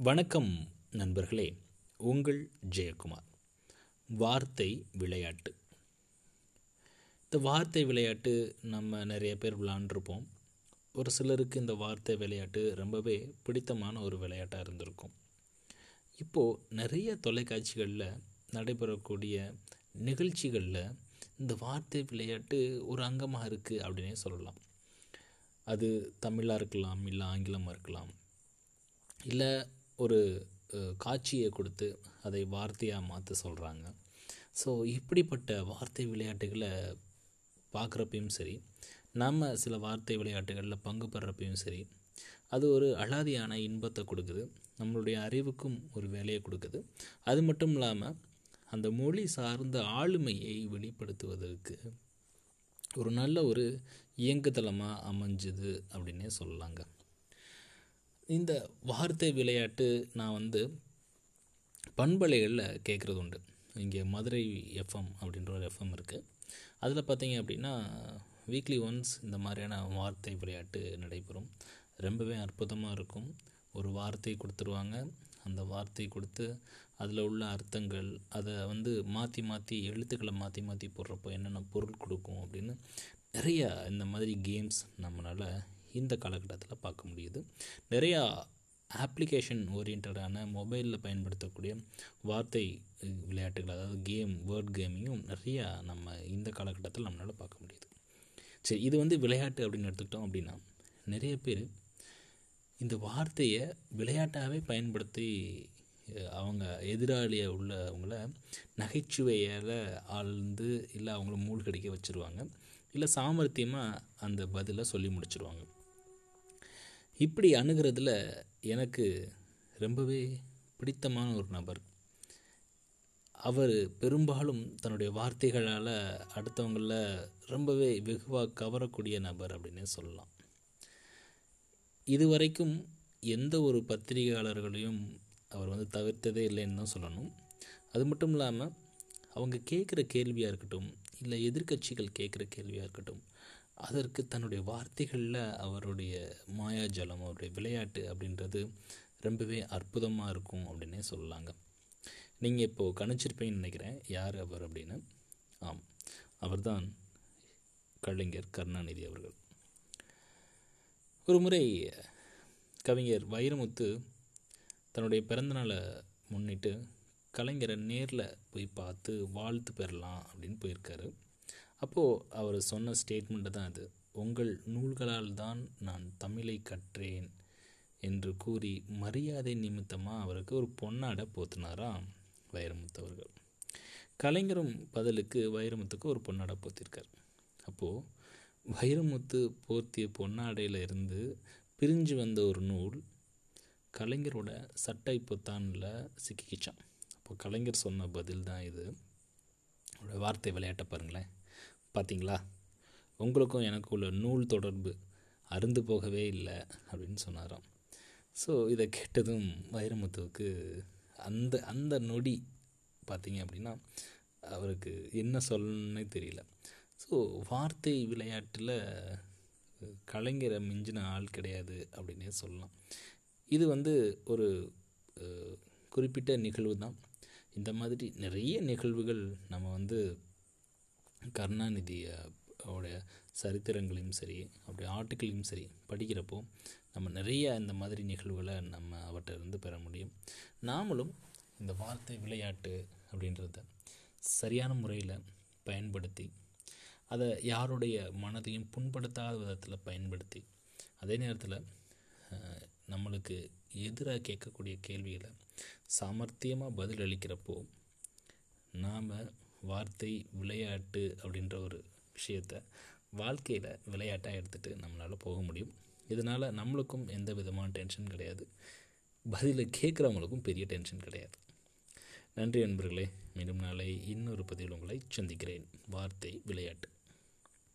வணக்கம் நண்பர்களே உங்கள் ஜெயக்குமார். வார்த்தை விளையாட்டு. இந்த வார்த்தை விளையாட்டு நம்ம நிறைய பேர் விளாண்டுருப்போம். ஒரு சிலருக்கு இந்த வார்த்தை விளையாட்டு ரொம்பவே பிடித்தமான ஒரு விளையாட்டாக இருந்திருக்கும். இப்போது நிறைய தொலைக்காட்சிகளில் நடைபெறக்கூடிய நிகழ்ச்சிகளில் இந்த வார்த்தை விளையாட்டு ஒரு அங்கமாக இருக்குது அப்படின்னே சொல்லலாம். அது தமிழாக இருக்கலாம் இல்லை ஆங்கிலமாக இருக்கலாம் இல்லை ஒரு காட்சியை கொடுத்து அதை வார்த்தையாக மாற்ற சொல்கிறாங்க ஸோ இப்படிப்பட்ட வார்த்தை விளையாட்டுகளை பார்க்குறப்பையும் சரி நம்ம சில வார்த்தை விளையாட்டுகளில் பங்கு பெறப்பையும் சரி அது ஒரு அழாதியான இன்பத்தை கொடுக்குது. நம்மளுடைய அறிவுக்கும் ஒரு வேலையை கொடுக்குது. அது மட்டும் இல்லாமல் அந்த மொழி சார்ந்த ஆளுமையை வெளிப்படுத்துவதற்கு ஒரு நல்ல ஒரு இயங்குதளமாக அமைஞ்சுது அப்படின்னே சொல்லலாங்க. இந்த வார்த்தை விளையாட்டு நான் வந்து பண்பலைகளில் கேட்குறது உண்டு இங்கே மதுரை எஃப்எம் அப்படின்ற ஒரு எஃப்எம் இருக்குது அதில் பார்த்தீங்க அப்படின்னா வீக்லி ஒன்ஸ் இந்த மாதிரியான வார்த்தை விளையாட்டு நடைபெறும். ரொம்பவே அற்புதமாக இருக்கும். ஒரு வார்த்தை கொடுத்துருவாங்க. அந்த வார்த்தை கொடுத்து அதில் உள்ள அர்த்தங்கள் அதை வந்து மாற்றி மாற்றி எழுத்துக்களை மாற்றி மாற்றி போடுறப்போ என்னென்ன பொருள் கொடுக்கும் அப்படின்னு நிறையா இந்த மாதிரி கேம்ஸ் நம்மளால் இந்த காலகட்டத்தில் பார்க்க முடியுது. நிறையா ஆப்ளிகேஷன் ஓரியன்டான மொபைலில் பயன்படுத்தக்கூடிய வார்த்தை விளையாட்டுகள் அதாவது கேம் வேர்ட் கேமிங்கும் நிறையா நம்ம இந்த காலகட்டத்தில் நம்மளால் பார்க்க முடியுது. சரி இது வந்து விளையாட்டு அப்படின்னு எடுத்துக்கிட்டோம் அப்படின்னா நிறைய பேர் இந்த வார்த்தையை விளையாட்டாகவே பயன்படுத்தி அவங்க எதிராளியை உள்ளவங்கள நகைச்சுவையால் ஆழ்ந்து இல்லை அவங்கள மூழ்கடிக்க வச்சுருவாங்க. இல்லை சாமர்த்தியமாக அந்த பதிலை சொல்லி முடிச்சிருவாங்க. இப்படி அணுகிறதுல எனக்கு ரொம்பவே பிடித்தமான ஒரு நபர். அவர் பெரும்பாலும் தன்னுடைய வார்த்தைகளால் அடுத்தவங்களில் ரொம்பவே வெகுவாக கவரக்கூடிய நபர் அப்படின்னே சொல்லலாம். இதுவரைக்கும் எந்த ஒரு பத்திரிகையாளர்களையும் அவர் வந்து தவிர்த்ததே இல்லைன்னு தான் சொல்லணும். அது மட்டும் இல்லாமல் அவங்க கேட்குற கேள்வியாக இருக்கட்டும் இல்லை எதிர்க்கட்சிகள் கேட்குற கேள்வியாக இருக்கட்டும் அதற்கு தன்னுடைய வார்த்தைகளில் அவருடைய மாயாஜலம் அவருடைய விளையாட்டு அப்படின்றது ரொம்பவே அற்புதமாக இருக்கும் அப்படின்னே சொல்லலாங்க. நீங்கள் இப்போது கணிச்சிருப்பேன்னு நினைக்கிறேன். யார் அவர் அப்படின்னு? ஆம். அவர்தான் கலைஞர் கருணாநிதி அவர்கள். ஒரு முறை கவிஞர் வைரமுத்து தன்னுடைய பிறந்தநாளை முன்னிட்டு கலைஞரை நேரில் போய் பார்த்து வாழ்த்து பெறலாம் அப்படின்னு போயிருக்காரு. அப்போது அவர் சொன்ன ஸ்டேட்மெண்ட்டு தான் அது. உங்கள் நூல்களால் தான் நான் தமிழை கற்றேன் என்று கூறி மரியாதை நிமித்தமாக அவருக்கு ஒரு பொன்னாடை போத்தினாராம் வைரமுத்து அவர்கள். கலைஞரும் பதிலுக்கு வைரமுத்துக்கு ஒரு பொன்னாடை போத்திருக்கார். அப்போது வைரமுத்து போர்த்திய பொன்னாடையில் இருந்து பிரிஞ்சு வந்த ஒரு நூல் கலைஞரோட சட்டை பொத்தானில் சிக்கிக்கிச்சான் அப்போ கலைஞர் சொன்ன பதில் தான் இது. அவரோட வார்த்தை விளையாட்டை பாருங்களேன். பார்த்தீங்களா உங்களுக்கும் எனக்கு உள்ள நூல் தொடர்பு அருந்து போகவே இல்லை அப்படின்னு சொன்னாராம். ஸோ இதை கேட்டதும் வைரமுத்துவுக்கு அந்த அந்த நொடி பார்த்தீங்க அப்படின்னா அவருக்கு என்ன சொல்லணுன்னே தெரியல. ஸோ வார்த்தை விளையாட்டில் கலைஞரை மிஞ்சின ஆள் கிடையாது அப்படின்னே சொல்லலாம். இது வந்து ஒரு குறிப்பிட்ட நிகழ்வு தான் இந்த மாதிரி நிறைய நிகழ்வுகள் நம்ம வந்து கருணாநிதி அவருடைய சரித்திரங்களையும் சரி அவருடைய ஆர்டிக்களையும் சரி படிக்கிறப்போ நம்ம நிறைய இந்த மாதிரி நிகழ்வுகளை நம்ம அவர்கிட்ட இருந்து பெற முடியும். நாமளும் இந்த வார்த்தை விளையாட்டு அப்படின்றத சரியான முறையில் பயன்படுத்தி அதை யாருடைய மனதையும் புண்படுத்தாத விதத்தில் பயன்படுத்தி அதே நேரத்தில் நம்மளுக்கு எதிராக கேட்கக்கூடிய கேள்விகளை சாமர்த்தியமாக பதில் அளிக்கிறப்போ நாம் வார்த்தை விளையாட்டு அப்படின்ற ஒரு விஷயத்தை வாழ்க்கையில் விளையாட்டாக எடுத்துகிட்டு நம்மளால் போக முடியும். இதனால் நம்மளுக்கும் எந்த விதமான டென்ஷன் கிடையாது. பதிலை கேட்குறவங்களுக்கும் பெரிய டென்ஷன் கிடையாது. நன்றி நண்பர்களே மீண்டும் நாளை இன்னொரு பதிவில் உங்களை சந்திக்கிறேன். வார்த்தை விளையாட்டு.